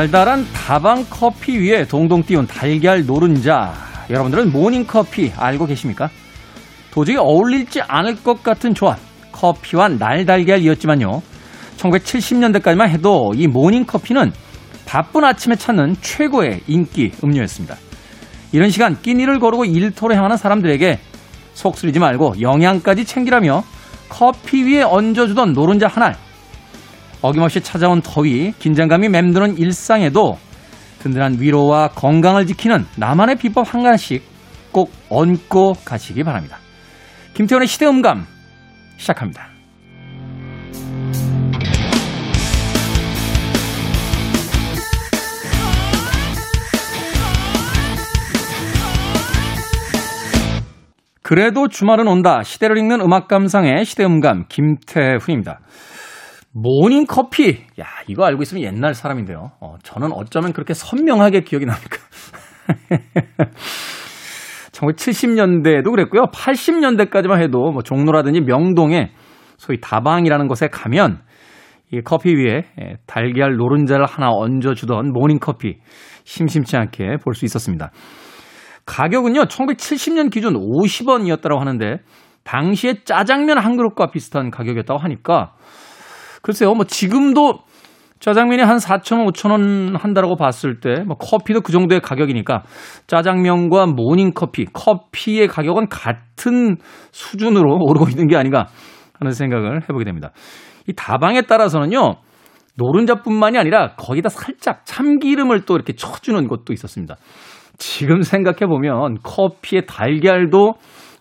달달한 다방 커피 위에 동동 띄운 달걀 노른자. 여러분들은 모닝 커피 알고 계십니까? 도저히 어울리지 않을 것 같은 조합. 커피와 날달걀이었지만요. 1970년대까지만 해도 이 모닝 커피는 바쁜 아침에 찾는 최고의 인기 음료였습니다. 이른 시간 끼니를 거르고 일터로 향하는 사람들에게 속쓰리지 말고 영양까지 챙기라며 커피 위에 얹어주던 노른자 한 알. 어김없이 찾아온 더위, 긴장감이 맴도는 일상에도 든든한 위로와 건강을 지키는 나만의 비법 한 가지씩 꼭 얹고 가시기 바랍니다. 김태훈의 시대음감 시작합니다. 그래도 주말은 온다. 시대를 읽는 음악 감상의 시대음감 김태훈입니다. 모닝 커피. 야, 이거 알고 있으면 옛날 사람인데요. 어, 저는 어쩌면 그렇게 선명하게 기억이 납니까? 1970년대에도 그랬고요. 80년대까지만 해도 뭐 종로라든지 명동에 소위 다방이라는 곳에 가면 이 커피 위에 예, 달걀 노른자를 하나 얹어주던 모닝커피 심심치 않게 볼 수 있었습니다. 가격은요, 1970년 기준 50원이었다고 하는데, 당시에 짜장면 한 그릇과 비슷한 가격이었다고 하니까, 글쎄요, 뭐 지금도 짜장면이 한 4천 원, 5천 원 한다라고 봤을 때, 뭐 커피도 그 정도의 가격이니까, 짜장면과 모닝커피, 커피의 가격은 같은 수준으로 오르고 있는 게 아닌가 하는 생각을 해보게 됩니다. 이 다방에 따라서는요, 노른자뿐만이 아니라 거기다 살짝 참기름을 또 이렇게 쳐주는 것도 있었습니다. 지금 생각해보면 커피에 달걀도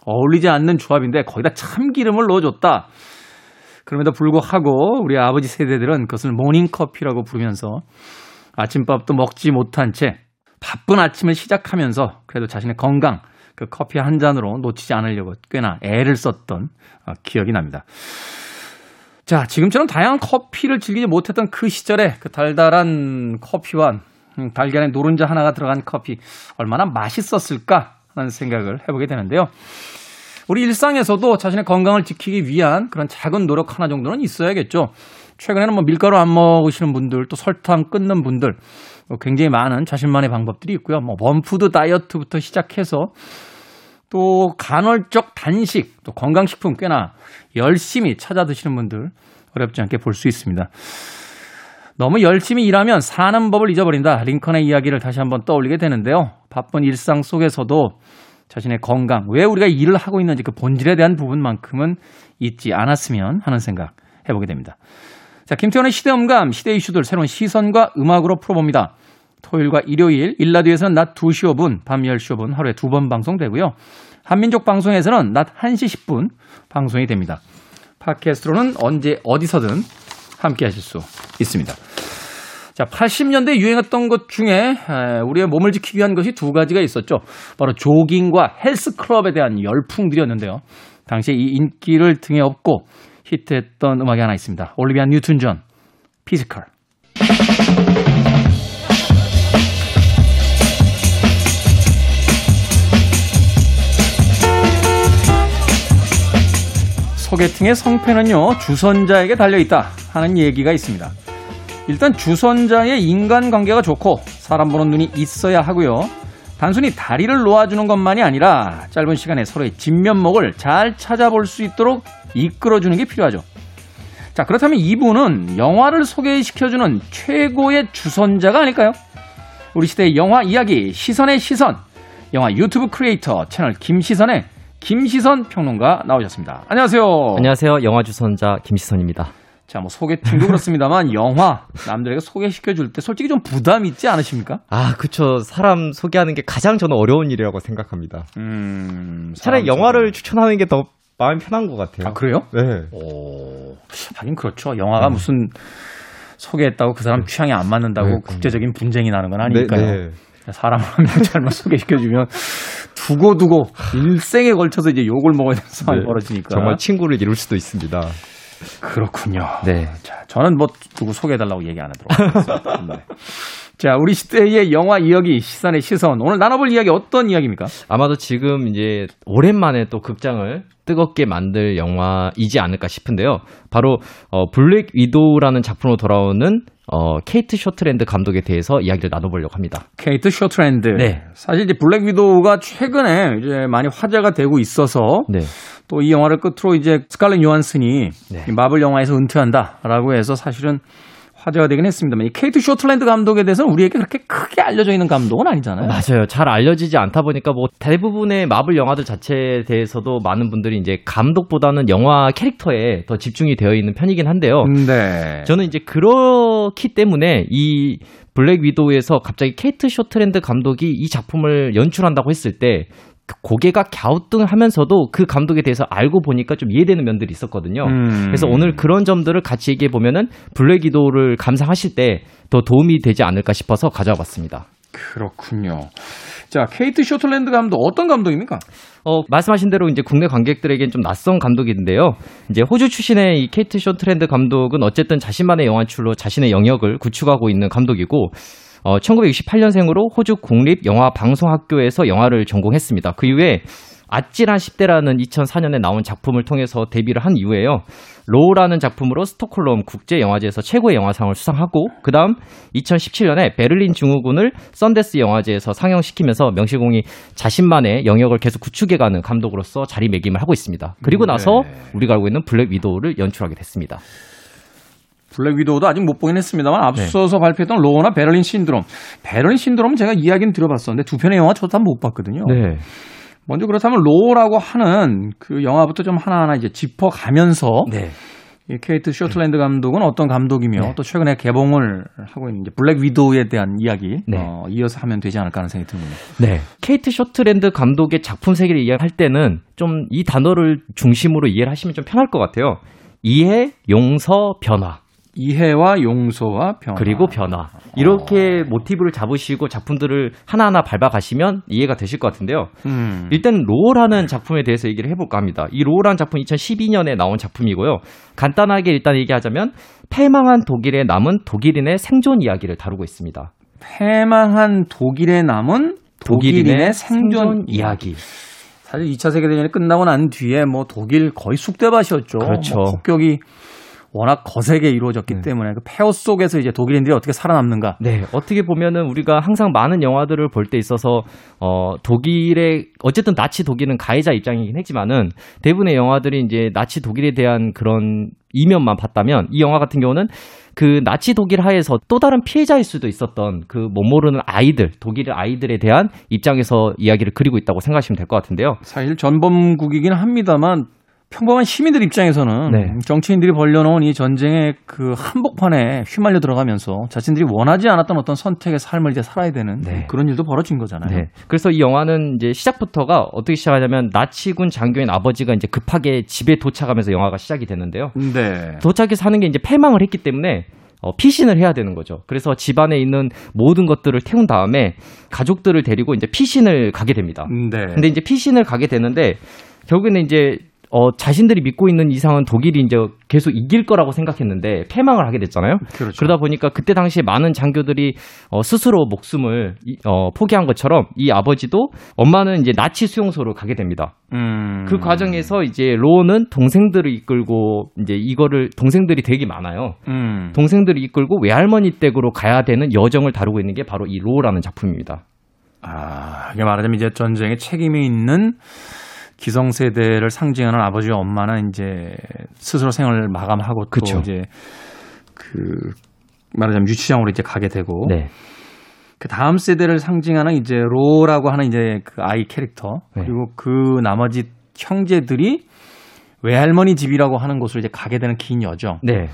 어울리지 않는 조합인데 거기다 참기름을 넣어줬다. 그럼에도 불구하고 우리 아버지 세대들은 그것을 모닝커피라고 부르면서 아침밥도 먹지 못한 채 바쁜 아침을 시작하면서 그래도 자신의 건강, 그 커피 한 잔으로 놓치지 않으려고 꽤나 애를 썼던 어, 기억이 납니다. 자, 지금처럼 다양한 커피를 즐기지 못했던 그 시절에 그 달달한 커피와 음, 달걀에 노른자 하나가 들어간 커피 얼마나 맛있었을까 하는 생각을 해보게 되는데요. 우리 일상에서도 자신의 건강을 지키기 위한 그런 작은 노력 하나 정도는 있어야겠죠. 최근에는 뭐 밀가루 안 먹으시는 분들, 또 설탕 끊는 분들, 뭐 굉장히 많은 자신만의 방법들이 있고요. 뭐 원푸드 다이어트부터 시작해서 또 간헐적 단식, 또 건강식품 꽤나 열심히 찾아 드시는 분들 어렵지 않게 볼 수 있습니다. 너무 열심히 일하면 사는 법을 잊어버린다. 링컨의 이야기를 다시 한번 떠올리게 되는데요. 바쁜 일상 속에서도 자신의 건강, 왜 우리가 일을 하고 있는지 그 본질에 대한 부분만큼은 잊지 않았으면 하는 생각 해보게 됩니다. 자, 김태훈의 시대음감, 시대 이슈들 새로운 시선과 음악으로 풀어봅니다. 토요일과 일요일, 1라디오에서는 낮 2시 5분, 밤 10시 5분 하루에 두 번 방송되고요. 한민족 방송에서는 낮 1시 10분 방송이 됩니다. 팟캐스트로는 언제 어디서든 함께 하실 수 있습니다. 자, 80년대 유행했던 것 중에 우리의 몸을 지키기 위한 것이 두 가지가 있었죠. 바로 조깅과 헬스클럽에 대한 열풍들이었는데요. 당시에 이 인기를 등에 업고 히트했던 음악이 하나 있습니다. 올리비아 뉴튼 존, 피지컬. 소개팅의 성패는요, 주선자에게 달려있다 하는 얘기가 있습니다. 일단 주선자의 인간관계가 좋고 사람 보는 눈이 있어야 하고요. 단순히 다리를 놓아주는 것만이 아니라 짧은 시간에 서로의 진면목을 잘 찾아볼 수 있도록 이끌어주는 게 필요하죠. 자, 그렇다면 이분은 영화를 소개시켜주는 최고의 주선자가 아닐까요? 우리 시대의 영화 이야기, 시선의 시선. 영화 유튜브 크리에이터 채널 김시선의 김시선 평론가 나오셨습니다. 안녕하세요. 안녕하세요. 영화 주선자 김시선입니다. 자, 뭐 소개팅도 그렇습니다만 영화 남들에게 소개시켜 줄 때 솔직히 좀 부담 있지 않으십니까? 아, 그쵸. 사람 소개하는 게 가장 저는 어려운 일이라고 생각합니다. 음, 차라리 영화를 소개. 추천하는 게 더 마음이 편한 것 같아요. 아, 그래요? 네. 오, 하긴 그렇죠. 영화가 음. 무슨 소개했다고 그 사람 네. 취향이 안 맞는다고 네, 국제적인 분쟁이 나는 건 아니니까요. 네, 네. 사람을 한 명 잘못 소개시켜주면 두고두고 일생에 걸쳐서 이제 욕을 먹어야 되는 상황이 네. 벌어지니까. 정말 친구를 이룰 수도 있습니다. 그렇군요. 네. 자, 저는 뭐 누구 소개해달라고 얘기 안 하도록 하겠습니다. 네. 자, 우리 시대의 영화 이야기, 시선의 시선. 오늘 나눠볼 이야기 어떤 이야기입니까? 아마도 지금 이제 오랜만에 또 극장을 뜨겁게 만들 영화이지 않을까 싶은데요. 바로 어, 블랙 위도우라는 작품으로 돌아오는 어, 케이트 쇼트랜드 감독에 대해서 이야기를 나눠보려고 합니다. 케이트 쇼트랜드. 네. 사실 이제 블랙 위도우가 최근에 이제 많이 화제가 되고 있어서 네. 또 이 영화를 끝으로 이제 스칼렛 요한슨이 네. 마블 영화에서 은퇴한다라고 해서 사실은 화제가 되긴 했습니다만 이 케이트 쇼틀랜드 감독에 대해서는 우리에게 그렇게 크게 알려져 있는 감독은 아니잖아요. 맞아요. 잘 알려지지 않다 보니까 뭐 대부분의 마블 영화들 자체에 대해서도 많은 분들이 이제 감독보다는 영화 캐릭터에 더 집중이 되어 있는 편이긴 한데요. 네. 저는 이제 그렇기 때문에 이 블랙 위도우에서 갑자기 케이트 쇼트랜드 감독이 이 작품을 연출한다고 했을 때 고개가 갸우뚱하면서도 그 감독에 대해서 알고 보니까 좀 이해되는 면들이 있었거든요. 음. 그래서 오늘 그런 점들을 같이 얘기해 보면은 블랙 위도우를 감상하실 때 더 도움이 되지 않을까 싶어서 가져와 봤습니다. 그렇군요. 자, 케이트 쇼틀랜드 감독 어떤 감독입니까? 어, 말씀하신 대로 이제 국내 관객들에겐 좀 낯선 감독인데요. 이제 호주 출신의 이 케이트 쇼틀랜드 감독은 어쨌든 자신만의 영화 연출로 자신의 영역을 구축하고 있는 감독이고 어, 1968년생으로 호주 국립 영화 방송학교에서 영화를 전공했습니다. 그 이후에 아찔한 10대라는 2004년에 나온 작품을 통해서 데뷔를 한 이후에요. 로어라는 작품으로 스톡홀름 국제영화제에서 최고의 영화상을 수상하고 그 다음 2017년에 베를린 증후군을 선댄스 영화제에서 상영시키면서 명실공히 자신만의 영역을 계속 구축해가는 감독으로서 자리매김을 하고 있습니다. 그리고 나서 네. 우리가 알고 있는 블랙 위도우를 연출하게 됐습니다. 블랙 위도우도 아직 못 보긴 했습니다만 앞서서 네. 발표했던 로우나 베를린 신드롬. 베를린 신드롬은 제가 이야기는 들어봤었는데 두 편의 영화 저도 한 번 못 봤거든요. 네. 먼저 그렇다면 로우라고 하는 그 영화부터 좀 하나하나 이제 짚어가면서 네. 이 케이트 쇼틀랜드 감독은 어떤 감독이며 네. 또 최근에 개봉을 하고 있는 블랙 위도우에 대한 이야기 네. 어, 이어서 하면 되지 않을까 하는 생각이 듭니다. 네. 케이트 쇼틀랜드 감독의 작품 세계를 이해할 때는 좀 이 단어를 중심으로 이해를 하시면 좀 편할 것 같아요. 이해, 용서, 변화. 이해와 용서와 변화. 그리고 변화. 이렇게 어. 모티브를 잡으시고 작품들을 하나하나 밟아가시면 이해가 되실 것 같은데요. 음. 일단 로우라는 작품에 대해서 얘기를 해볼까 합니다. 이 로우라는 작품 2012년에 나온 작품이고요. 간단하게 일단 얘기하자면 패망한 독일에 남은 독일인의 생존 이야기를 다루고 있습니다. 패망한 독일에 남은 독일인의, 독일인의 생존, 생존 이야기. 사실 2차 세계대전이 끝나고 난 뒤에 뭐 독일 거의 쑥대밭이었죠. 그렇죠. 뭐 폭격이 워낙 거세게 이루어졌기 네. 때문에 그 폐허 속에서 이제 독일인들이 어떻게 살아남는가? 네, 어떻게 보면은 우리가 항상 많은 영화들을 볼 때 있어서 어 독일의 어쨌든 나치 독일은 가해자 입장이긴 했지만은 대부분의 영화들이 이제 나치 독일에 대한 그런 이면만 봤다면 이 영화 같은 경우는 그 나치 독일 하에서 또 다른 피해자일 수도 있었던 그 못 모르는 아이들, 독일 아이들에 대한 입장에서 이야기를 그리고 있다고 생각하시면 될 것 같은데요. 사실 전범국이긴 합니다만 평범한 시민들 입장에서는 네. 정치인들이 벌려놓은 이 전쟁의 그 한복판에 휘말려 들어가면서 자신들이 원하지 않았던 어떤 선택의 삶을 이제 살아야 되는 네. 그런 일도 벌어진 거잖아요. 네. 그래서 이 영화는 이제 시작부터가 어떻게 시작하냐면 나치군 장교인 아버지가 이제 급하게 집에 도착하면서 영화가 시작이 되는데요. 네. 도착해서 하는 게 이제 패망을 했기 때문에 어, 피신을 해야 되는 거죠. 그래서 집안에 있는 모든 것들을 태운 다음에 가족들을 데리고 이제 피신을 가게 됩니다. 네. 근데 이제 피신을 가게 되는데 결국에는 이제 어, 자신들이 믿고 있는 이상은 독일이 이제 계속 이길 거라고 생각했는데 패망을 하게 됐잖아요. 그렇죠. 그러다 보니까 그때 당시에 많은 장교들이 어, 스스로 목숨을 어, 포기한 것처럼 이 아버지도 엄마는 이제 나치 수용소로 가게 됩니다. 음... 그 과정에서 이제 로는 동생들을 이끌고 이제 이거를 동생들이 되게 많아요. 음... 동생들을 이끌고 외할머니 댁으로 가야 되는 여정을 다루고 있는 게 바로 이 로라는 작품입니다. 아, 이게 말하자면 이제 전쟁에 책임이 있는 기성세대를 상징하는 아버지와 엄마는 이제 스스로 생을 마감하고 그쵸. 또 이제 그 말하자면 유치장으로 이제 가게 되고 네. 그 다음 세대를 상징하는 이제 로라고 하는 이제 그 아이 캐릭터 네. 그리고 그 나머지 형제들이 외할머니 집이라고 하는 곳을 이제 가게 되는 긴 여정. 네.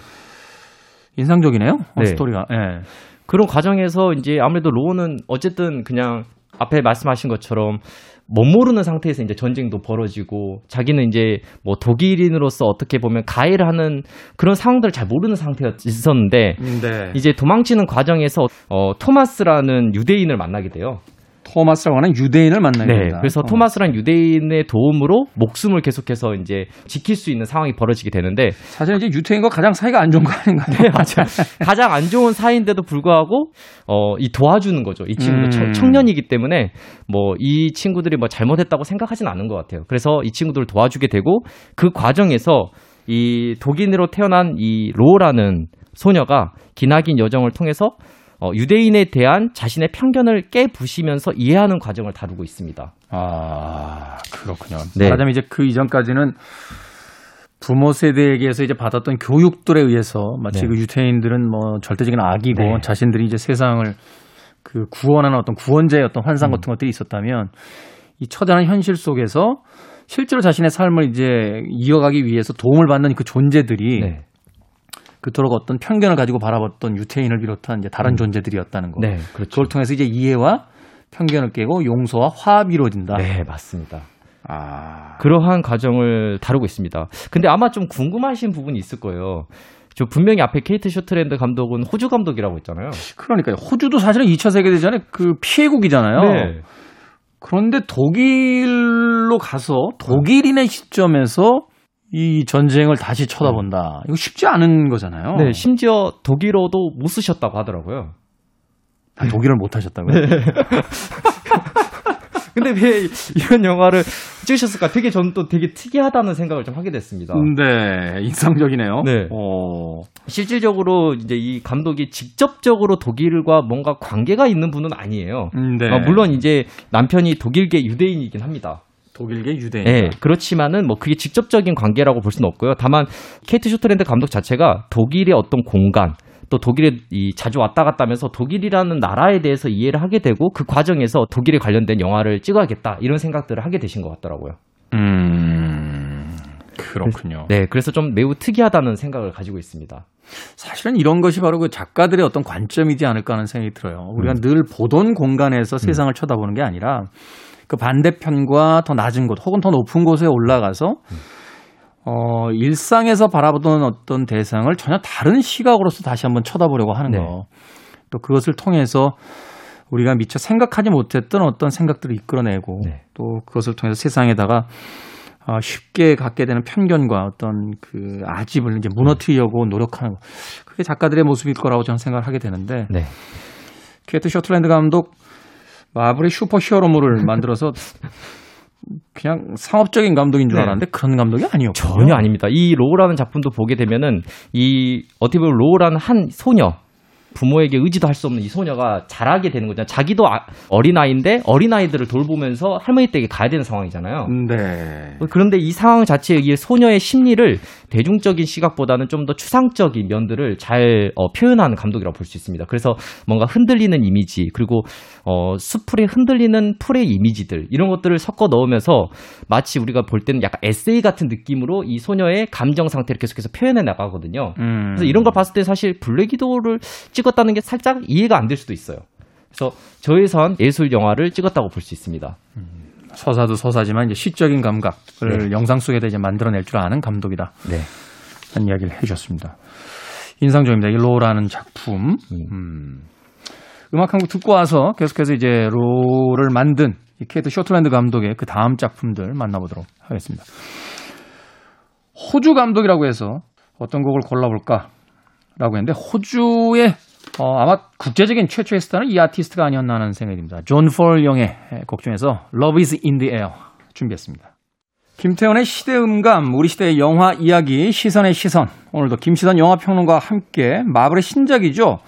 인상적이네요. 어, 네. 스토리가. 네. 그런 과정에서 이제 아무래도 로는 어쨌든 그냥 앞에 말씀하신 것처럼 못 모르는 상태에서 이제 전쟁도 벌어지고 자기는 이제 뭐 독일인으로서 어떻게 보면 가해를 하는 그런 상황들을 잘 모르는 상태였었는데 네. 이제 도망치는 과정에서 어 토마스라는 유대인을 만나게 돼요. 토마스라고 하는 유대인을 만나게 네, 됩니다. 그래서 어. 토마스란 유대인의 도움으로 목숨을 계속해서 이제 지킬 수 있는 상황이 벌어지게 되는데 사실 이제 유태인과 가장 사이가 안 좋은 거 아닌가요? 네, 맞아요. 가장 안 좋은 사이인데도 불구하고 어, 이 도와주는 거죠. 이 친구도 음. 청년이기 때문에 뭐 이 친구들이 뭐 잘못했다고 생각하진 않은 것 같아요. 그래서 이 친구들을 도와주게 되고 그 과정에서 이 독인으로 태어난 이 로라는 소녀가 기나긴 여정을 통해서 어, 유대인에 대한 자신의 편견을 깨부시면서 이해하는 과정을 다루고 있습니다. 아, 그렇군요. 네. 말하자면 이제 그 이전까지는 부모 세대에게서 이제 받았던 교육들에 의해서 마치 네. 그 유태인들은 뭐 절대적인 악이고 네. 자신들이 이제 세상을 그 구원하는 어떤 구원자의 어떤 환상 음. 같은 것들이 있었다면 이 처절한 현실 속에서 실제로 자신의 삶을 이제 이어가기 위해서 도움을 받는 그 존재들이 네. 그토록 어떤 편견을 가지고 바라봤던 유태인을 비롯한 이제 다른 음. 존재들이었다는 거. 네, 그렇죠. 그걸 통해서 이제 이해와 편견을 깨고 용서와 화합이 이루어진다. 네, 맞습니다. 아. 그러한 과정을 다루고 있습니다. 근데 아마 좀 궁금하신 부분이 있을 거예요. 저 분명히 앞에 케이트 쇼트랜드 감독은 호주 감독이라고 했잖아요. 그러니까요. 호주도 사실은 2차 세계대전에 그 피해국이잖아요. 네. 그런데 독일로 가서 독일인의 시점에서 이 전쟁을 다시 쳐다본다. 이거 쉽지 않은 거잖아요. 네, 심지어 독일어도 못 쓰셨다고 하더라고요. 아, 독일을 못 하셨다고요? 네. 근데 왜 이런 영화를 찍으셨을까? 되게 저는 또 되게 특이하다는 생각을 좀 하게 됐습니다. 네, 인상적이네요. 네. 오. 어. 실질적으로 이제 이 감독이 직접적으로 독일과 뭔가 관계가 있는 분은 아니에요. 음, 네. 아, 물론 이제 남편이 독일계 유대인이긴 합니다. 독일계 유대인. 네, 그렇지만은 뭐 그게 직접적인 관계라고 볼 수는 없고요. 다만 케이트 쇼트랜드 감독 자체가 독일의 어떤 공간 또 독일에 이 자주 왔다 갔다 하면서 독일이라는 나라에 대해서 이해를 하게 되고 그 과정에서 독일에 관련된 영화를 찍어야겠다 이런 생각들을 하게 되신 것 같더라고요. 음. 그렇군요. 네, 그래서 좀 매우 특이하다는 생각을 가지고 있습니다. 사실은 이런 것이 바로 그 작가들의 어떤 관점이지 않을까 하는 생각이 들어요. 우리가 음. 늘 보던 공간에서 음. 세상을 쳐다보는 게 아니라 그 반대편과 더 낮은 곳 혹은 더 높은 곳에 올라가서 어, 일상에서 바라보던 어떤 대상을 전혀 다른 시각으로서 다시 한번 쳐다보려고 하는 네. 거. 또 그것을 통해서 우리가 미처 생각하지 못했던 어떤 생각들을 이끌어내고 네. 또 그것을 통해서 세상에다가 어, 쉽게 갖게 되는 편견과 어떤 그 아집을 이제 무너뜨리려고 노력하는 거. 그게 작가들의 모습일 거라고 저는 생각을 하게 되는데. 네. 케이트 쇼틀랜드 감독 마블의 슈퍼 히어로물을 만들어서 그냥 상업적인 감독인 줄 네. 알았는데 네. 그런 감독이 아니었고 전혀 아닙니다. 이 로우라는 작품도 보게 되면은 이 어떻게 보면 로우라는 한 소녀 부모에게 의지도 할 수 없는 이 소녀가 자라게 되는 거잖아요. 자기도 아, 어린아이인데 어린아이들을 돌보면서 할머니 댁에 가야 되는 상황이잖아요. 네. 그런데 이 상황 자체에 의해 소녀의 심리를 대중적인 시각보다는 좀 더 추상적인 면들을 잘 어, 표현하는 감독이라고 볼 수 있습니다. 그래서 뭔가 흔들리는 이미지 그리고 어, 수풀에 흔들리는 풀의 이미지들 이런 것들을 섞어 넣으면서 마치 우리가 볼 때는 약간 에세이 같은 느낌으로 이 소녀의 감정 상태를 계속해서 표현해 나가거든요. 음. 그래서 이런 걸 봤을 때 사실 블랙이도를 찍 었다는 게 살짝 이해가 안 될 수도 있어요. 그래서 저예산 예술 영화를 찍었다고 볼 수 있습니다. 음. 서사도 서사지만 이제 시적인 감각을 네. 영상 속에다 이제 만들어낼 줄 아는 감독이다. 네. 한 이야기를 해주셨습니다. 인상적입니다. 이 로라는 작품. 음. 음. 음악 한 곡 듣고 와서 계속해서 이제 로를 만든 이 케이트 쇼틀랜드 감독의 그 다음 작품들 만나보도록 하겠습니다. 호주 감독이라고 해서 어떤 곡을 골라볼까라고 했는데 호주의 어, 아마 국제적인 최초의 스타는 이 아티스트가 아니었나 하는 생각이 듭니다. 존 폴 영의 곡 중에서 Love is in the air 준비했습니다. 김태원의 시대음감, 우리 시대의 영화 이야기, 시선의 시선. 오늘도 김시선 영화평론가와 함께 마블의 신작이죠.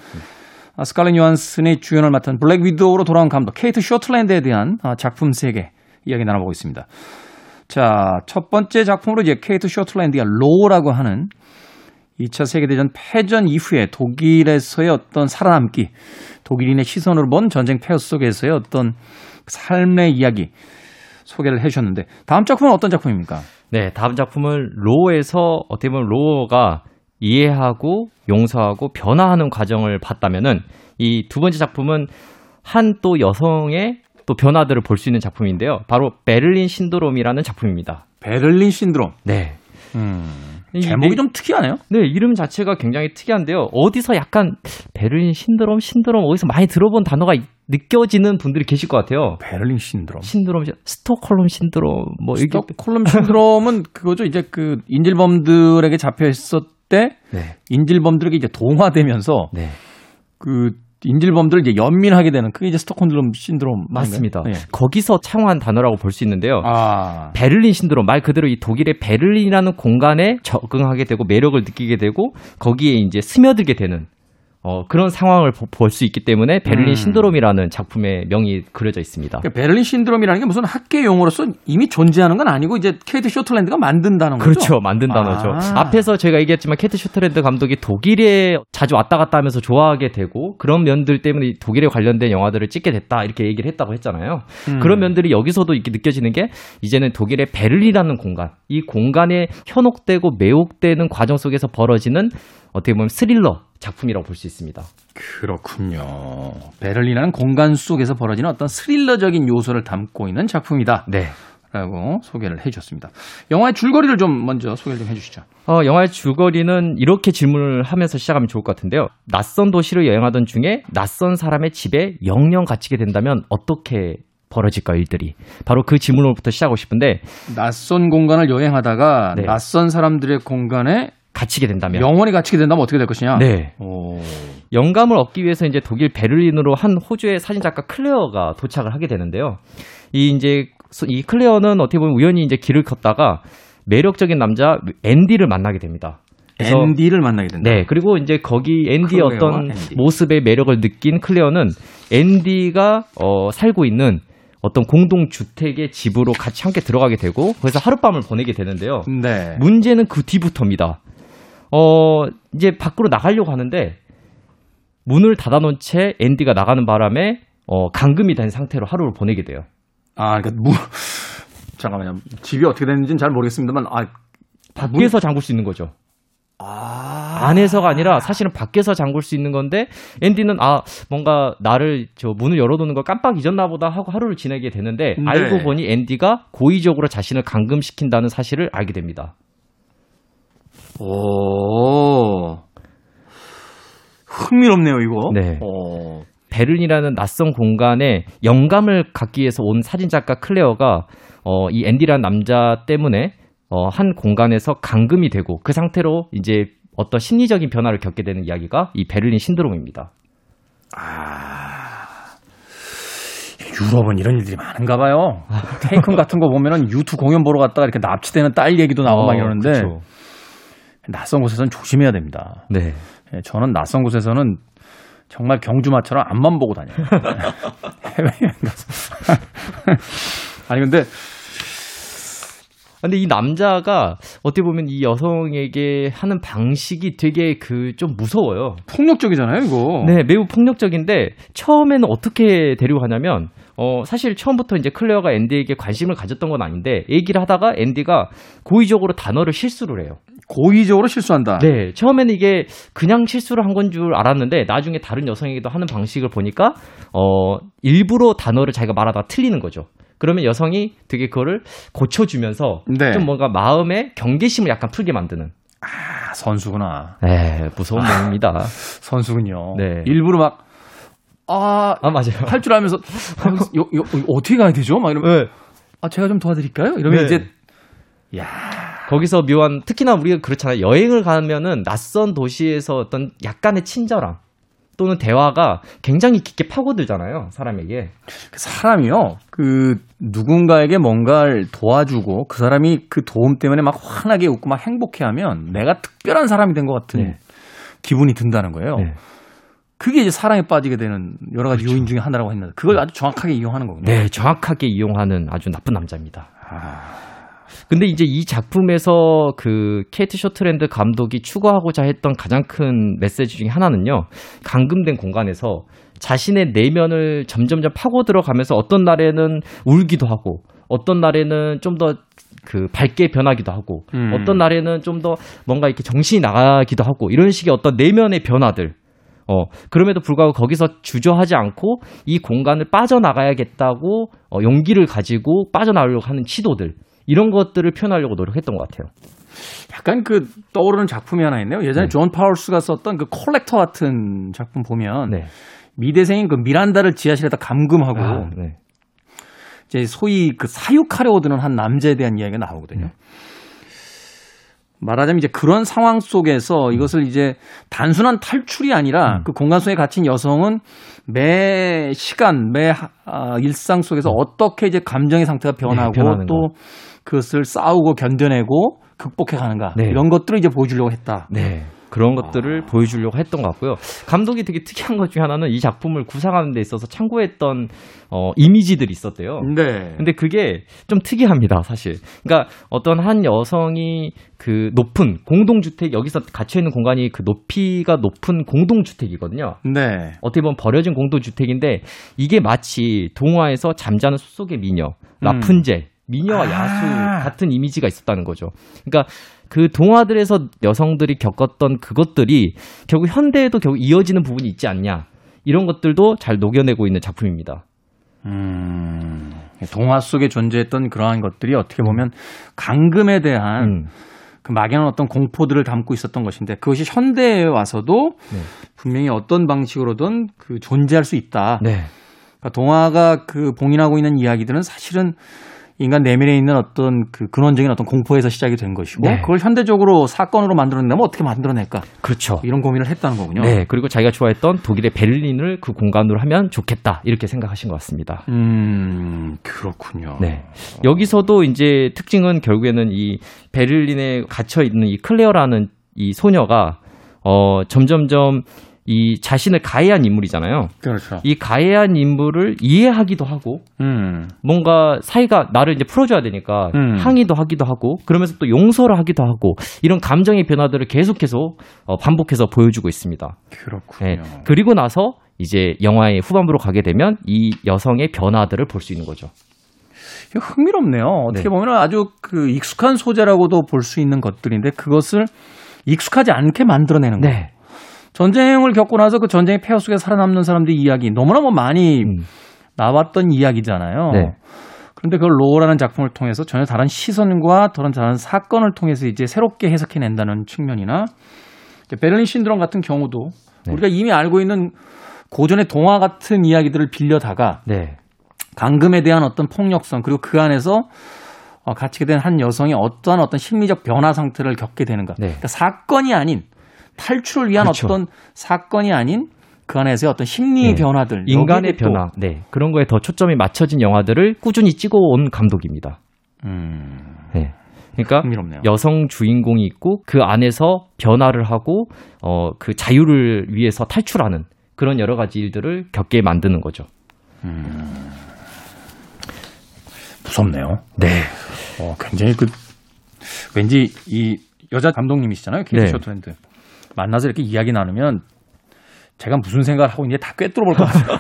아, 스칼렛 요한슨의 주연을 맡은 블랙 위도우로 돌아온 감독 케이트 쇼틀랜드에 대한 아, 작품 세계 이야기 나눠보고 있습니다. 자, 첫 번째 작품으로 이제 케이트 쇼틀랜드가 로라고 하는 2차 세계대전 패전 이후에 독일에서의 어떤 살아남기, 독일인의 시선으로 본 전쟁 폐허 속에서의 어떤 삶의 이야기 소개를 해 주셨는데 다음 작품은 어떤 작품입니까? 네, 다음 작품은 로에서 어떻게 보면 로가 이해하고 용서하고 변화하는 과정을 봤다면은 이 두 번째 작품은 한 또 여성의 또 변화들을 볼 수 있는 작품인데요. 바로 베를린 신드롬이라는 작품입니다. 베를린 신드롬. 네. 음. 제목이 네, 좀 특이하네요. 네, 이름 자체가 굉장히 특이한데요. 어디서 약간 베를린 신드롬, 신드롬 어디서 많이 들어본 단어가 느껴지는 분들이 계실 것 같아요. 베를린 신드롬. 신드롬, 스톡홀름 신드롬, 뭐 스톡홀름 신드롬은 그거죠. 이제 그 인질범들에게 잡혀 있었 때 네. 인질범들에게 이제 동화되면서 네. 그 인질범들을 이제 연민하게 되는 그게 이제 스톡홀름 신드롬 맞습니다. 네. 거기서 창안한 단어라고 볼 수 있는데요. 아. 베를린 신드롬 말 그대로 이 독일의 베를린이라는 공간에 적응하게 되고 매력을 느끼게 되고 거기에 이제 스며들게 되는 어, 그런 상황을 볼 수 있기 때문에 베를린 음. 신드롬이라는 작품의 명이 그려져 있습니다. 그러니까 베를린 신드롬이라는 게 무슨 학계 용어로서 이미 존재하는 건 아니고 이제 케이트 쇼틀랜드가 만든다는 거죠. 그렇죠. 만든 단어죠. 아. 앞에서 제가 얘기했지만 케이트 쇼틀랜드 감독이 독일에 자주 왔다 갔다 하면서 좋아하게 되고 그런 면들 때문에 독일에 관련된 영화들을 찍게 됐다 이렇게 얘기를 했다고 했잖아요. 음. 그런 면들이 여기서도 이렇게 느껴지는 게 이제는 독일의 베를린이라는 공간, 이 공간에 현혹되고 매혹되는 과정 속에서 벌어지는 어떻게 보면 스릴러 작품이라고 볼 수 있습니다. 그렇군요. 베를린이라는 공간 속에서 벌어지는 어떤 스릴러적인 요소를 담고 있는 작품이다. 네. 라고 소개를 해 주셨습니다. 영화의 줄거리를 좀 먼저 소개를 좀 해주시죠. 어, 영화의 줄거리는 이렇게 질문을 하면서 시작하면 좋을 것 같은데요. 낯선 도시를 여행하던 중에 낯선 사람의 집에 영영 갇히게 된다면 어떻게 벌어질까 일들이 바로 그 질문으로부터 시작하고 싶은데 낯선 공간을 여행하다가 네. 낯선 사람들의 공간에 갇히게 된다면 영원히 갇히게 된다면 어떻게 될 것이냐? 네. 오. 영감을 얻기 위해서 이제 독일 베를린으로 한 호주의 사진 작가 클레어가 도착을 하게 되는데요. 이 이제 이 클레어는 어떻게 보면 우연히 이제 길을 걷다가 매력적인 남자 앤디를 만나게 됩니다. 앤디를 만나게 된다. 네. 그리고 이제 거기 앤디의 어떤 앤디. 모습의 매력을 느낀 클레어는 앤디가 어, 살고 있는 어떤 공동 주택의 집으로 같이 함께 들어가게 되고 그래서 하룻밤을 보내게 되는데요. 네. 문제는 그 뒤부터입니다. 어, 이제 밖으로 나가려고 하는데 문을 닫아놓은 채 앤디가 나가는 바람에 어, 감금이 된 상태로 하루를 보내게 돼요. 아, 그러니까 무 잠깐만요. 집이 어떻게 됐는지는 잘 모르겠습니다만 아 밖에서 문... 잠글 수 있는 거죠. 아. 안에서가 아니라 사실은 밖에서 잠글 수 있는 건데 앤디는 아 뭔가 나를 저 문을 열어두는 걸 깜빡 잊었나 보다 하고 하루를 지내게 되는데 네. 알고 보니 앤디가 고의적으로 자신을 감금시킨다는 사실을 알게 됩니다. 오. 흥미롭네요, 이거. 네. 오. 베를린이라는 낯선 공간에 영감을 갖기 위해서 온 사진작가 클레어가 어, 이 앤디라는 남자 때문에 어, 한 공간에서 감금이 되고 그 상태로 이제 어떤 심리적인 변화를 겪게 되는 이야기가 이 베를린 신드롬입니다. 아. 유럽은 이런 일들이 많은가 봐요. 테이큰 같은 거 보면은 U2 공연 보러 갔다가 이렇게 납치되는 딸 얘기도 나오고 어, 막 이러는데 그쵸. 낯선 곳에서는 조심해야 됩니다. 네. 예, 저는 낯선 곳에서는 정말 경주마처럼 앞만 보고 다녀요. 해외여행 가서. 아니 근데 근데 이 남자가 어떻게 보면 이 여성에게 하는 방식이 되게 그 좀 무서워요. 폭력적이잖아요, 이거. 네, 매우 폭력적인데 처음에는 어떻게 데려가냐면 어 사실 처음부터 이제 클레어가 앤디에게 관심을 가졌던 건 아닌데 얘기를 하다가 앤디가 고의적으로 단어를 실수를 해요. 고의적으로 실수한다. 네, 처음에는 이게 그냥 실수를 한 건 줄 알았는데 나중에 다른 여성에게도 하는 방식을 보니까 어 일부러 단어를 자기가 말하다가 틀리는 거죠. 그러면 여성이 되게 그거를 고쳐주면서 네. 좀 뭔가 마음의 경계심을 약간 풀게 만드는. 아, 선수구나. 네, 무서운 아, 몸입니다. 선수군요. 네. 일부러 막, 아, 아 맞아요. 할 줄 알면서, 요, 요, 어떻게 가야 되죠? 막 이러면, 네. 아, 제가 좀 도와드릴까요? 이러면 네. 이제, 야 거기서 묘한, 특히나 우리가 그렇잖아요. 여행을 가면은 낯선 도시에서 어떤 약간의 친절함, 또는 대화가 굉장히 깊게 파고들잖아요, 사람에게. 그 사람이요, 그, 누군가에게 뭔가를 도와주고 그 사람이 그 도움 때문에 막 환하게 웃고 막 행복해 하면 내가 특별한 사람이 된 것 같은 네. 기분이 든다는 거예요. 네. 그게 이제 사랑에 빠지게 되는 여러 가지 그렇죠. 요인 중에 하나라고 했는데 그걸 아주 정확하게 이용하는 거군요. 네, 정확하게 이용하는 아주 나쁜 남자입니다. 아... 근데 이제 이 작품에서 그 케이트 쇼트랜드 감독이 추구하고자 했던 가장 큰 메시지 중에 하나는요. 감금된 공간에서 자신의 내면을 점점점 파고 들어가면서 어떤 날에는 울기도 하고 어떤 날에는 좀 더 그 밝게 변하기도 하고 음. 어떤 날에는 좀 더 뭔가 이렇게 정신이 나가기도 하고 이런 식의 어떤 내면의 변화들 어, 그럼에도 불구하고 거기서 주저하지 않고 이 공간을 빠져나가야겠다고 어, 용기를 가지고 빠져나오려고 하는 시도들. 이런 것들을 표현하려고 노력했던 것 같아요. 약간 그 떠오르는 작품이 하나 있네요. 예전에 네. 존 파울스가 썼던 그 콜렉터 같은 작품 보면 네. 미대생인 그 미란다를 지하실에다 감금하고 아, 네. 이제 소위 그 사육하려고 드는 한 남자에 대한 이야기가 나오거든요. 네. 말하자면 이제 그런 상황 속에서 이것을 이제 단순한 탈출이 아니라 음. 그 공간 속에 갇힌 여성은 매 시간, 매 아, 일상 속에서 어떻게 이제 감정의 상태가 변하고 네, 또 그것을 싸우고 견뎌내고 극복해 가는가 네. 이런 것들을 이제 보여주려고 했다. 네. 그런 것들을 아. 보여주려고 했던 것 같고요. 감독이 되게 특이한 것 중에 하나는 이 작품을 구상하는 데 있어서 참고했던 어, 이미지들이 있었대요. 네. 근데 그게 좀 특이합니다, 사실. 그러니까 어떤 한 여성이 그 높은 공동주택, 여기서 갇혀 있는 공간이 그 높이가 높은 공동주택이거든요. 네. 어떻게 보면 버려진 공동주택인데 이게 마치 동화에서 잠자는 숲속의 미녀, 라푼젤, 음. 미녀와 아. 야수 같은 이미지가 있었다는 거죠. 그러니까 그 동화들에서 여성들이 겪었던 그것들이 결국 현대에도 결국 이어지는 부분이 있지 않냐. 이런 것들도 잘 녹여내고 있는 작품입니다. 음, 동화 속에 존재했던 그러한 것들이 어떻게 보면 강금에 대한 음. 그 막연한 어떤 공포들을 담고 있었던 것인데 그것이 현대에 와서도 네. 분명히 어떤 방식으로든 그 존재할 수 있다. 네. 그러니까 동화가 그 봉인하고 있는 이야기들은 사실은 인간 내면에 있는 어떤 그 근원적인 어떤 공포에서 시작이 된 것이고 네. 그걸 현대적으로 사건으로 만들어낸다면 어떻게 만들어낼까? 그렇죠. 이런 고민을 했다는 거군요. 네. 그리고 자기가 좋아했던 독일의 베를린을 그 공간으로 하면 좋겠다 이렇게 생각하신 것 같습니다. 음 그렇군요. 네. 여기서도 이제 특징은 결국에는 이 베를린에 갇혀 있는 이 클레어라는 이 소녀가 어 점점점 이 자신을 가해한 인물이잖아요. 그렇죠. 이 가해한 인물을 이해하기도 하고, 음. 뭔가 사이가 나를 이제 풀어줘야 되니까 음. 항의도 하기도 하고, 그러면서 또 용서를 하기도 하고, 이런 감정의 변화들을 계속해서 어, 반복해서 보여주고 있습니다. 그렇군요. 네. 그리고 나서 이제 영화의 후반부로 가게 되면 이 여성의 변화들을 볼 수 있는 거죠. 흥미롭네요. 어떻게 네. 보면 아주 그 익숙한 소재라고도 볼 수 있는 것들인데 그것을 익숙하지 않게 만들어내는 거예요. 네. 전쟁을 겪고 나서 그 전쟁의 폐허 속에 살아남는 사람들의 이야기 너무나 뭐 많이 음. 나왔던 이야기잖아요. 네. 그런데 그걸 로우라는 작품을 통해서 전혀 다른 시선과 다른 다른 사건을 통해서 이제 새롭게 해석해낸다는 측면이나 베를린 신드롬 같은 경우도 네. 우리가 이미 알고 있는 고전의 동화 같은 이야기들을 빌려다가 네. 감금에 대한 어떤 폭력성 그리고 그 안에서 어, 갇히게 된 한 여성이 어떠한 어떤 심리적 변화 상태를 겪게 되는가. 네. 그러니까 사건이 아닌 탈출을 위한 그렇죠. 어떤 사건이 아닌 그 안에서의 어떤 심리 네. 변화들, 인간의 변화, 네 그런 거에 더 초점이 맞춰진 영화들을 꾸준히 찍어온 감독입니다. 음... 네. 그러니까 흥미롭네요. 여성 주인공이 있고 그 안에서 변화를 하고 어, 그 자유를 위해서 탈출하는 그런 여러 가지 일들을 겪게 만드는 거죠. 음... 무섭네요. 네. 어, 굉장히 그 왠지 이 여자 감독님이시잖아요, 케이트 네. 쇼트랜드. 만나서 이렇게 이야기 나누면 제가 무슨 생각을 하고 있는지 다 꿰뚫어 볼 것 같아요.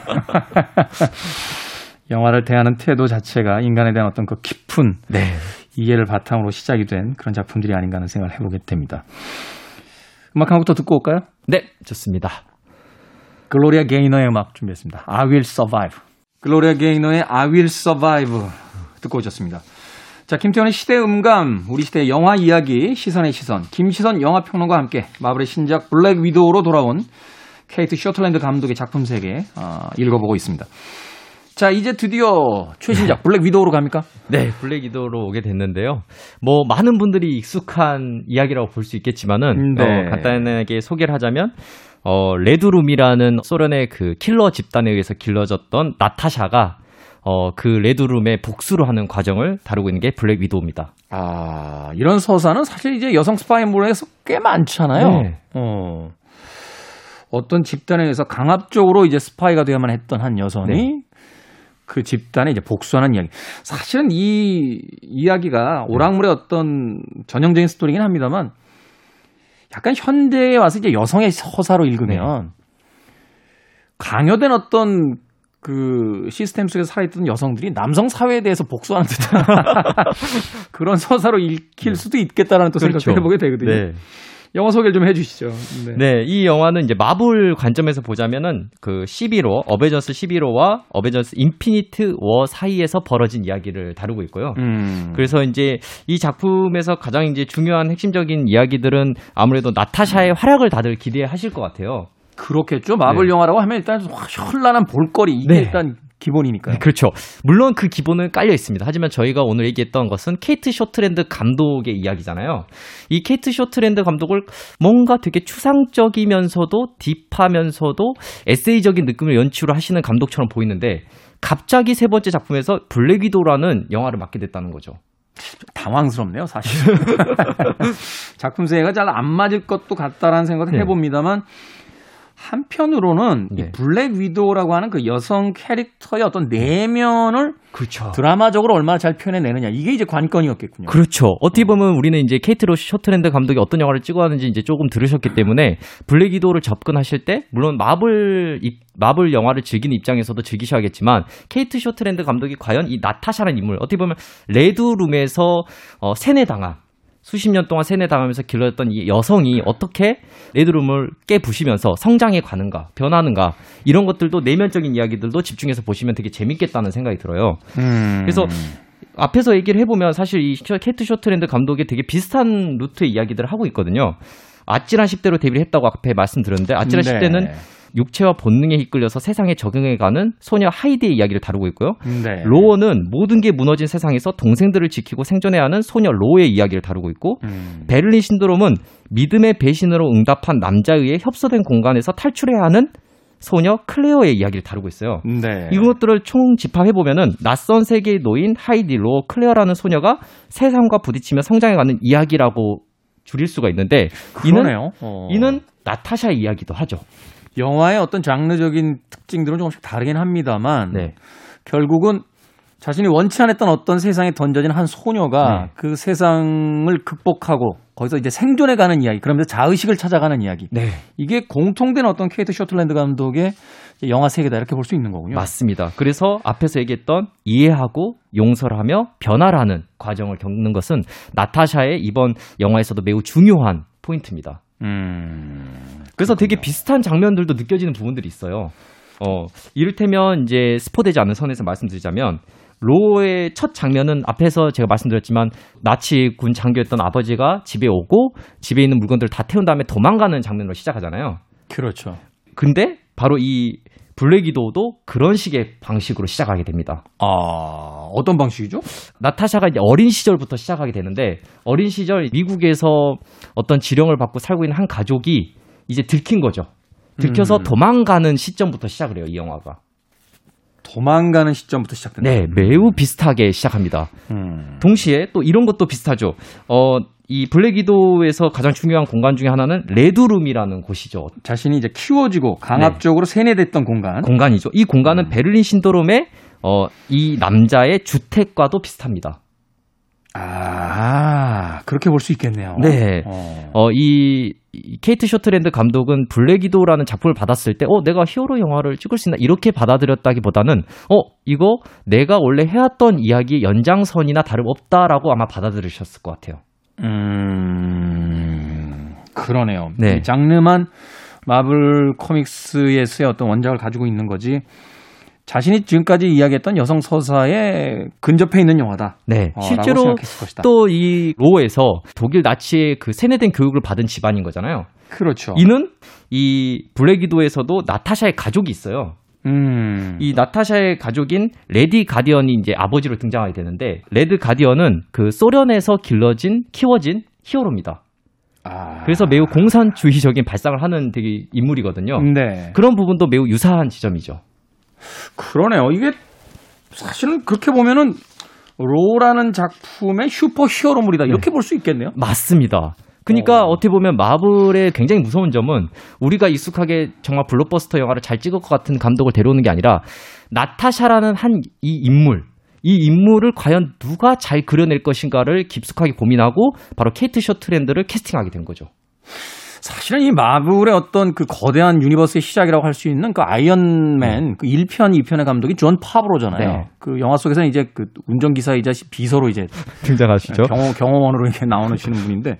영화를 대하는 태도 자체가 인간에 대한 어떤 그 깊은 네. 이해를 바탕으로 시작이 된 그런 작품들이 아닌가 하는 생각을 해보게 됩니다. 음악 한 곡 더 듣고 올까요? 네, 좋습니다. 글로리아 게이너의 음악 준비했습니다. I Will Survive. 글로리아 게이너의 I Will Survive 듣고 오셨습니다. 자, 김태원의 시대 음감, 우리 시대의 영화 이야기, 시선의 시선, 김시선 영화평론가와 함께 마블의 신작 블랙 위도우로 돌아온 케이트 쇼트랜드 감독의 작품 세계 어, 읽어보고 있습니다. 자, 이제 드디어 최신작 블랙 위도우로 갑니까? 네, 블랙 위도우로 오게 됐는데요. 뭐 많은 분들이 익숙한 이야기라고 볼 수 있겠지만은 네. 어, 간단하게 소개를 하자면 어, 레드룸이라는 소련의 그 킬러 집단에 의해서 길러졌던 나타샤가 어, 그 레드룸의 복수를 하는 과정을 다루고 있는 게 블랙 위도우입니다. 아, 이런 서사는 사실 이제 여성 스파이물에서 꽤 많잖아요. 네. 어. 어떤 집단에 의해서 강압적으로 이제 스파이가 되어야만 했던 한 여성이 네. 그 집단에 이제 복수하는 이야기. 사실은 이 이야기가 오락물의 어떤 전형적인 스토리긴 합니다만 약간 현대에 와서 이제 여성의 서사로 읽으면 네. 강요된 어떤 그 시스템 속에서 살아있던 여성들이 남성 사회에 대해서 복수하는 듯한 그런 서사로 읽힐 수도 있겠다라는 또 그렇죠. 생각을 해보게 되거든요. 네. 영화 소개를 좀 해주시죠. 네. 네. 이 영화는 이제 마블 관점에서 보자면은 그 시빌 워, 어벤져스 시빌 워와 어벤져스 인피니티 워 사이에서 벌어진 이야기를 다루고 있고요. 음. 그래서 이제 이 작품에서 가장 이제 중요한 핵심적인 이야기들은 아무래도 나타샤의 활약을 다들 기대하실 것 같아요. 그렇겠죠. 마블 네. 영화라고 하면 일단 현란한 볼거리 이게 네. 일단 기본이니까요. 네, 그렇죠. 물론 그 기본은 깔려 있습니다. 하지만 저희가 오늘 얘기했던 것은 케이트 쇼트랜드 감독의 이야기잖아요. 이 케이트 쇼트랜드 감독을 뭔가 되게 추상적이면서도 deep하면서도 에세이적인 느낌을 연출을 하시는 감독처럼 보이는데 갑자기 세 번째 작품에서 블랙 위도우라는 영화를 맡게 됐다는 거죠. 당황스럽네요, 사실. 작품 세계가 잘 안 맞을 것도 같다라는 생각을 네. 해봅니다만 한편으로는 네. 이 블랙 위도우라고 하는 그 여성 캐릭터의 어떤 내면을 그렇죠. 드라마적으로 얼마나 잘 표현해내느냐 이게 이제 관건이었겠군요. 그렇죠. 어떻게 보면 우리는 이제 케이트 쇼트랜드 감독이 어떤 영화를 찍어왔는지 이제 조금 들으셨기 때문에 블랙 위도우를 접근하실 때 물론 마블 마블 영화를 즐기는 입장에서도 즐기셔야겠지만 케이트 쇼트랜드 감독이 과연 이 나타샤라는 인물 어떻게 보면 레드룸에서 어, 세뇌당한 수십 년 동안 세뇌당하면서 길러졌던 이 여성이 어떻게 레드룸을 깨부시면서 성장해 가는가, 변하는가, 이런 것들도 내면적인 이야기들도 집중해서 보시면 되게 재밌겠다는 생각이 들어요. 음. 그래서 앞에서 얘기를 해보면 사실 이 케이트 쇼트랜드 감독이 되게 비슷한 루트의 이야기들을 하고 있거든요. 아찔한 10대로 데뷔를 했다고 앞에 말씀드렸는데 아찔한 네. 10대는 육체와 본능에 이끌려서 세상에 적응해가는 소녀 하이디의 이야기를 다루고 있고요. 네. 로어는 모든 게 무너진 세상에서 동생들을 지키고 생존해야 하는 소녀 로의 이야기를 다루고 있고 음. 베를린 신드롬은 믿음의 배신으로 응답한 남자의 협소된 공간에서 탈출해야 하는 소녀 클레어의 이야기를 다루고 있어요. 네. 이것들을 총 집합해 보면은 낯선 세계에 놓인 하이디 로 클레어라는 소녀가 세상과 부딪히며 성장해가는 이야기라고 줄일 수가 있는데 그러네요. 이는 어. 이는 나타샤 이야기도 하죠. 영화의 어떤 장르적인 특징들은 조금씩 다르긴 합니다만 네. 결국은 자신이 원치 않았던 어떤 세상에 던져진 한 소녀가 네. 그 세상을 극복하고 거기서 이제 생존해 가는 이야기, 그러면서 자의식을 찾아가는 이야기. 네. 이게 공통된 어떤 케이트 쇼틀랜드 감독의 영화 세계다 이렇게 볼 수 있는 거군요. 맞습니다. 그래서 앞에서 얘기했던 이해하고 용서를 하며 변화라는 과정을 겪는 것은 나타샤의 이번 영화에서도 매우 중요한 포인트입니다. 음, 그래서 그렇군요. 되게 비슷한 장면들도 느껴지는 부분들이 있어요. 어, 이를테면 이제 스포되지 않은 선에서 말씀드리자면 로의 첫 장면은 앞에서 제가 말씀드렸지만 나치 군 장교였던 아버지가 집에 오고 집에 있는 물건들을 다 태운 다음에 도망가는 장면으로 시작하잖아요. 그렇죠. 근데 바로 이 블랙이도도 그런 식의 방식으로 시작하게 됩니다. 아, 어떤 방식이죠? 나타샤가 이제 어린 시절부터 시작하게 되는데 어린 시절 미국에서 어떤 지령을 받고 살고 있는 한 가족이 이제 들킨 거죠. 들켜서 음. 도망가는 시점부터 시작을 해요, 이 영화가. 도망가는 시점부터 시작된다. 네, 매우 비슷하게 시작합니다. 음. 동시에 또 이런 것도 비슷하죠. 어, 이 블랙 위도우에서 가장 중요한 공간 중에 하나는 레드룸이라는 곳이죠. 자신이 이제 키워지고 강압적으로 네. 세뇌됐던 공간. 공간이죠. 이 공간은 음. 베를린 신드롬의 어, 이 남자의 주택과도 비슷합니다. 아, 그렇게 볼 수 있겠네요. 네. 어, 어 이 케이트 쇼트랜드 감독은 블랙 위도우라는 작품을 받았을 때, 어, 내가 히어로 영화를 찍을 수 있나? 이렇게 받아들였다기 보다는, 어, 이거 내가 원래 해왔던 이야기의 연장선이나 다름없다라고 아마 받아들이셨을 것 같아요. 음, 그러네요. 네. 장르만 마블 코믹스에서의 어떤 원작을 가지고 있는 거지. 자신이 지금까지 이야기했던 여성 서사에 근접해 있는 영화다. 네. 어, 실제로 또 이 로에서 독일 나치의 그 세뇌된 교육을 받은 집안인 거잖아요. 그렇죠. 이는 이 블랙 위도우에서도 나타샤의 가족이 있어요. 음. 이 나타샤의 가족인 레드 가디언이 이제 아버지로 등장하게 되는데 레드 가디언은 그 소련에서 길러진 키워진 히어로입니다. 아. 그래서 매우 공산주의적인 발상을 하는 되게 인물이거든요. 네. 그런 부분도 매우 유사한 지점이죠. 그러네요. 이게 사실은 그렇게 보면은 로라는 작품의 슈퍼 히어로물이다 이렇게 네. 볼수 있겠네요. 맞습니다. 그러니까 어. 떻게 보면 마블의 굉장히 무서운 점은 우리가 익숙하게 정말 블록버스터 영화를 잘 찍을 것 같은 감독을 데려오는 게 아니라 나타샤라는 한 이 인물 이 인물을 과연 누가 잘 그려낼 것인가를 깊숙하게 고민하고 바로 케이트 쇼트랜드를 캐스팅하게 된 거죠. 사실은 이 마블의 어떤 그 거대한 universe의 시작이라고 할 수 있는 그 아이언맨 네. 그 1편, 2편의 감독이 존 파브로잖아요. 네. 그 영화 속에서는 이제 그 운전기사이자 비서로 이제 등장하시죠. 경호, 경호원으로 이렇게 나오시는 분인데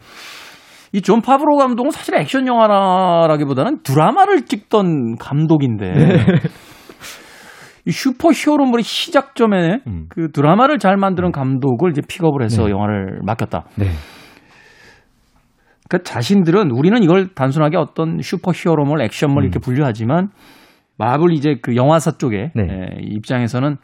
이 존 파브로 감독은 사실 액션 영화라기보다는 드라마를 찍던 감독인데 네. 이 슈퍼 히어로물의 시작점에 음. 그 드라마를 잘 만드는 감독을 이제 픽업을 해서 네. 영화를 맡겼다. 네. 그 자신들은 우리는 이걸 단순하게 어떤 슈퍼 히어로물, 액션물 음. 이렇게 분류하지만 마블 이제 그 영화사 쪽에 네. 에, 입장에서는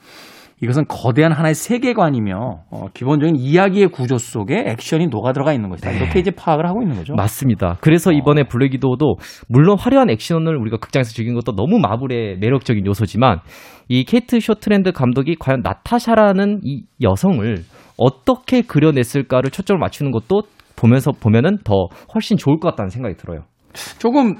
이것은 거대한 하나의 세계관이며 어, 기본적인 이야기의 구조 속에 액션이 녹아 들어가 있는 것이다. 네. 이렇게 이제 파악을 하고 있는 거죠. 맞습니다. 그래서 어. 이번에 블랙 위도우도 물론 화려한 액션을 우리가 극장에서 즐긴 것도 너무 마블의 매력적인 요소지만 이 케이트 쇼트랜드 감독이 과연 나타샤라는 이 여성을 어떻게 그려냈을까를 초점을 맞추는 것도 보면서 보면은 더 훨씬 좋을 것 같다는 생각이 들어요. 조금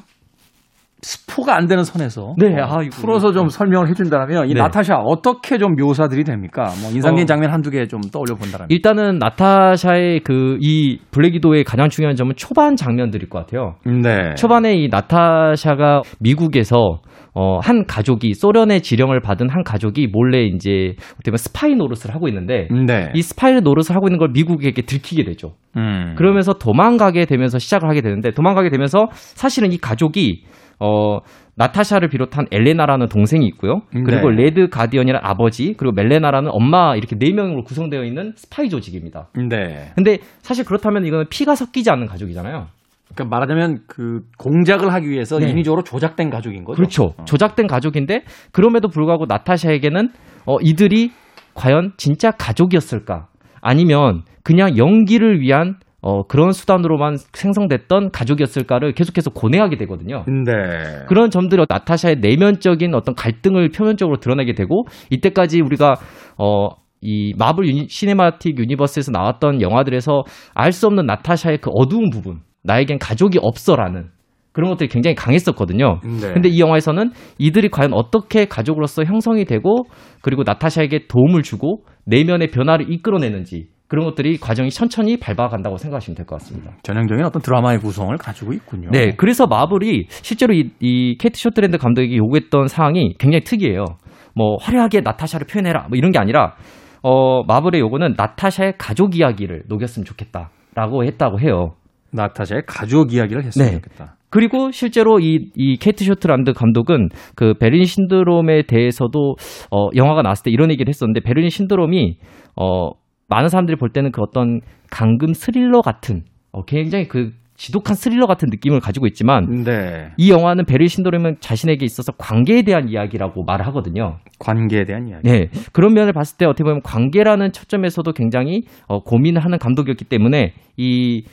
스포가 안 되는 선에서 네, 어, 아, 풀어서 좀 설명을 해준다면 이 네. 나타샤 어떻게 좀 묘사들이 됩니까? 뭐 인상적인 어, 장면 한두 개 좀 떠올려 본다면 일단은 나타샤의 그 이 블랙 위도우의 가장 중요한 점은 초반 장면들일 것 같아요. 네. 초반에 이 나타샤가 미국에서 어, 한 가족이 소련의 지령을 받은 한 가족이 몰래 이제 어떻게 보면 스파이 노릇을 하고 있는데 네. 이 스파이 노릇을 하고 있는 걸 미국에게 들키게 되죠. 음. 그러면서 도망가게 되면서 시작을 하게 되는데 도망가게 되면서 사실은 이 가족이 어, 나타샤를 비롯한 옐레나라는 동생이 있고요. 그리고 네. 레드 가디언이라는 아버지, 그리고 멜리나라는 엄마 이렇게 네 명으로 구성되어 있는 스파이 조직입니다. 네. 근데 사실 그렇다면 이거는 피가 섞이지 않는 가족이잖아요. 그러니까 말하자면 그 공작을 하기 위해서 네. 인위적으로 조작된 가족인 거죠. 그렇죠. 어. 조작된 가족인데 그럼에도 불구하고 나타샤에게는 어, 이들이 과연 진짜 가족이었을까? 아니면 그냥 연기를 위한 어, 그런 수단으로만 생성됐던 가족이었을까를 계속해서 고뇌하게 되거든요. 네. 그런 점들이 나타샤의 내면적인 어떤 갈등을 표면적으로 드러내게 되고 이때까지 우리가 어, 이 마블 uni, Cinematic Universe에서 나왔던 영화들에서 알 수 없는 나타샤의 그 어두운 부분, 나에겐 가족이 없어라는 그런 것들이 굉장히 강했었거든요. 네. 근데 이 영화에서는 이들이 과연 어떻게 가족으로서 형성이 되고 그리고 나타샤에게 도움을 주고 내면의 변화를 이끌어내는지 그런 것들이 과정이 천천히 밟아간다고 생각하시면 될 것 같습니다. 전형적인 어떤 드라마의 구성을 가지고 있군요. 네, 그래서 마블이 실제로 이, 이 케이트 쇼트랜드 감독이 요구했던 사항이 굉장히 특이해요. 뭐 화려하게 나타샤를 표현해라 뭐 이런 게 아니라 어 마블의 요구는 나타샤의 가족 이야기를 녹였으면 좋겠다라고 했다고 해요. 나타샤의 가족 이야기를 했으면 네. 좋겠다. 그리고 실제로 이, 이 케이트 쇼트랜드 감독은 그 베를린 신드롬에 대해서도 어, 영화가 나왔을 때 이런 얘기를 했었는데 베를린 신드롬이 어, 많은 사람들이 볼 때는 그 어떤 감금 스릴러 같은 어, 굉장히 그 지독한 스릴러 같은 느낌을 가지고 있지만 네. 이 영화는 베를린 신드롬은 자신에게 있어서 관계에 대한 이야기라고 말을 하거든요. 관계에 대한 이야기. 네. 그런 면을 봤을 때 어떻게 보면 관계라는 초점에서도 굉장히 어, 고민을 하는 감독이었기 때문에 이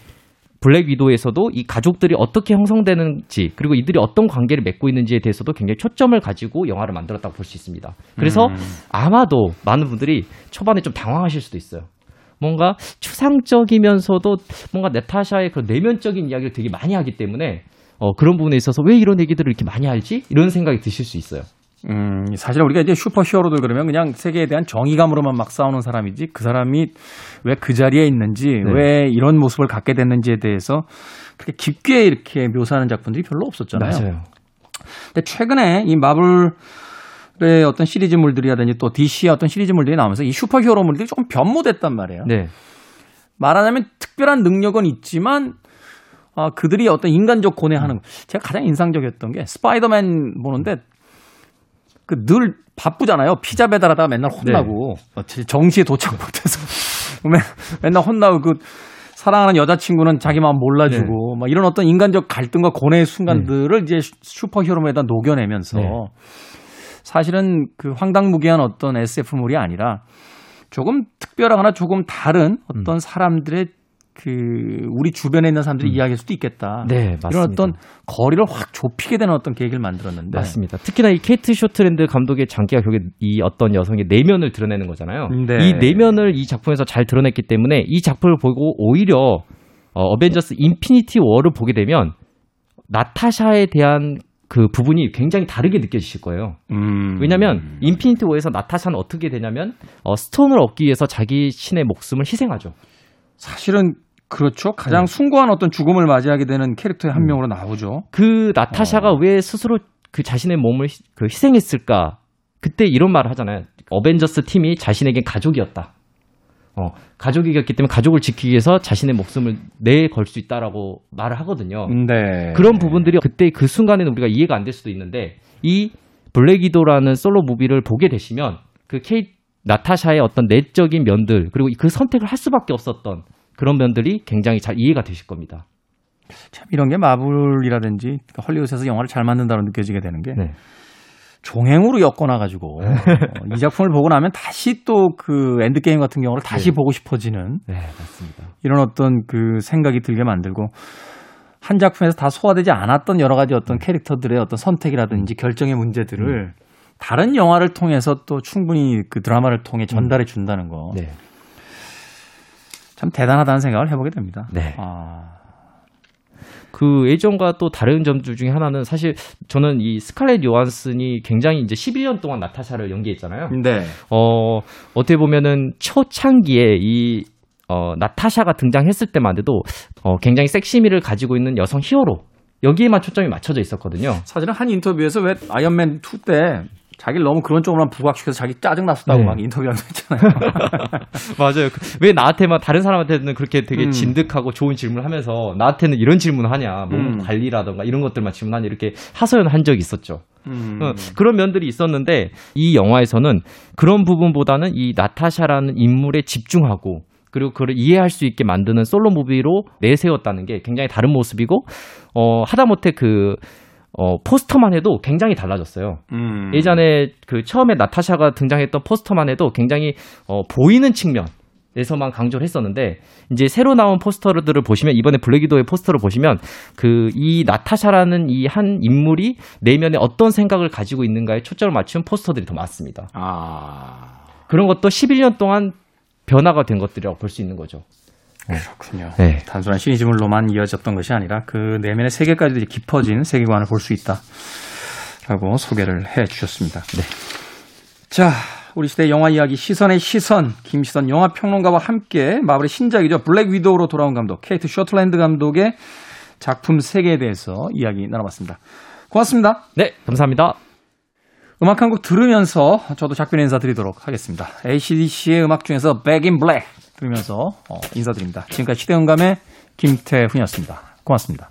블랙 위도에서도 이 가족들이 어떻게 형성되는지 그리고 이들이 어떤 관계를 맺고 있는지에 대해서도 굉장히 초점을 가지고 영화를 만들었다고 볼 수 있습니다. 그래서 음. 아마도 많은 분들이 초반에 좀 당황하실 수도 있어요. 뭔가 추상적이면서도 뭔가 네타샤의 그 내면적인 이야기를 되게 많이 하기 때문에 어, 그런 부분에 있어서 왜 이런 얘기들을 이렇게 많이 알지? 이런 생각이 드실 수 있어요. 음, 사실 우리가 이제 슈퍼 히어로들 그러면 그냥 세계에 대한 정의감으로만 막 싸우는 사람이지 그 사람이 왜 그 자리에 있는지 네. 왜 이런 모습을 갖게 됐는지에 대해서 그렇게 깊게 이렇게 묘사하는 작품들이 별로 없었잖아요. 맞아요. 근데 최근에 이 마블 의 어떤 시리즈물들이라든지 또 DC의 어떤 시리즈물들이 나오면서 이 슈퍼 히어로물들이 조금 변모됐단 말이에요. 네. 말하자면 특별한 능력은 있지만 아, 그들이 어떤 인간적 고뇌하는 거. 제가 가장 인상적이었던 게 스파이더맨 보는데 그 늘 바쁘잖아요. 피자 배달하다가 맨날 혼나고 네. 정시에 도착 못해서 맨날 혼나고 그 사랑하는 여자친구는 자기 마음 몰라주고 네. 막 이런 어떤 인간적 갈등과 고뇌의 순간들을 네. 이제 슈퍼히어로에다 녹여내면서 네. 사실은 그 황당무계한 어떤 SF물이 아니라 조금 특별하거나 조금 다른 어떤 음. 사람들의 그 우리 주변에 있는 사람들이 음. 이야기할 수도 있겠다. 네, 맞습니다. 이런 어떤 거리를 확 좁히게 되는 어떤 계획을 만들었는데 맞습니다. 특히나 이 케이트 쇼트랜드 감독의 장기가 결국 이 어떤 여성의 내면을 드러내는 거잖아요. 네. 이 내면을 이 작품에서 잘 드러냈기 때문에 이 작품을 보고 오히려 어, 어벤져스 인피니티 워를 보게 되면 나타샤에 대한 그 부분이 굉장히 다르게 느껴지실 거예요. 음. 왜냐하면 인피니티 워에서 나타샤는 어떻게 되냐면 어, 스톤을 얻기 위해서 자기 자신의 목숨을 희생하죠. 사실은 그렇죠. 가장 네. 숭고한 어떤 죽음을 맞이하게 되는 캐릭터의 한 음. 명으로 나오죠. 그 나타샤가 어. 왜 스스로 그 자신의 몸을 희, 그 희생했을까? 그때 이런 말을 하잖아요. 어벤져스 팀이 자신에겐 가족이었다. 어, 가족이었기 때문에 가족을 지키기 위해서 자신의 목숨을 내걸 수 있다라고 말을 하거든요. 네. 그런 부분들이 그때 그 순간에는 우리가 이해가 안 될 수도 있는데 이 블랙 위도우라는 솔로 movie를 보게 되시면 그 케이 나타샤의 어떤 내적인 면들 그리고 그 선택을 할 수밖에 없었던 그런 면들이 굉장히 잘 이해가 되실 겁니다. 참 이런 게 마블이라든지 그러니까 헐리우드에서 영화를 잘 만든다고 느껴지게 되는 게 네. 종횡으로 엮어놔 가지고 어, 이 작품을 보고 나면 다시 또 그 엔드 게임 같은 경우를 다시 네. 보고 싶어지는 네, 맞습니다. 이런 어떤 그 생각이 들게 만들고 한 작품에서 다 소화되지 않았던 여러 가지 어떤 캐릭터들의 어떤 선택이라든지 결정의 문제들을 음. 다른 영화를 통해서 또 충분히 그 드라마를 통해 전달해 준다는 거. 네. 참 대단하다는 생각을 해보게 됩니다. 네. 아. 그 예전과 또 다른 점들 중에 하나는 사실 저는 이 스칼렛 요한슨이 굉장히 이제 11년 동안 나타샤를 연기했잖아요. 네. 어, 어떻게 보면은 초창기에 이 어, 나타샤가 등장했을 때만 해도 어, 굉장히 섹시미를 가지고 있는 여성 히어로 여기에만 초점이 맞춰져 있었거든요. 사실은 한 인터뷰에서 왜 아이언맨 2 때 자기를 너무 그런 쪽으로만 부각시켜서 자기 짜증 났었다고 네. 막 인터뷰한 거 있잖아요. 맞아요. 왜 나한테만 다른 사람한테는 그렇게 되게 음. 진득하고 좋은 질문을 하면서 나한테는 이런 질문을 하냐, 몸 음. 관리라던가 이런 것들만 질문하냐 이렇게 하소연한 적이 있었죠. 음. 어, 그런 면들이 있었는데 이 영화에서는 그런 부분보다는 이 나타샤라는 인물에 집중하고 그리고 그걸 이해할 수 있게 만드는 솔로 무비로 내세웠다는 게 굉장히 다른 모습이고 어 하다못해 그 어, 포스터만 해도 굉장히 달라졌어요. 음. 예전에 그 처음에 나타샤가 등장했던 포스터만 해도 굉장히 어, 보이는 측면. 에서만 강조를 했었는데 이제 새로 나온 포스터들을 보시면 이번에 블랙이도의 포스터를 보시면 그 이 나타샤라는 이 한 인물이 내면에 어떤 생각을 가지고 있는가에 초점을 맞춘 포스터들이 더 많습니다. 아. 그런 것도 11년 동안 변화가 된 것들이라고 볼 수 있는 거죠. 네. 그렇군요. 네. 단순한 시니즘으로만 이어졌던 것이 아니라 그 내면의 세계까지도 깊어진 세계관을 볼 수 있다. 라고 소개를 해 주셨습니다. 네. 자, 우리 시대 영화 이야기 시선의 시선 김시선 영화 평론가와 함께 마블의 신작이죠. 블랙 위도우로 돌아온 감독 케이트 쇼틀랜드 감독의 작품 세계에 대해서 이야기 나눠봤습니다. 고맙습니다. 네, 감사합니다. 음악 한 곡 들으면서 저도 작별 인사 드리도록 하겠습니다. ACDC의 음악 중에서 Back in Black 들으면서 어, 인사드립니다. 지금까지 시대음감의 김태훈이었습니다. 고맙습니다.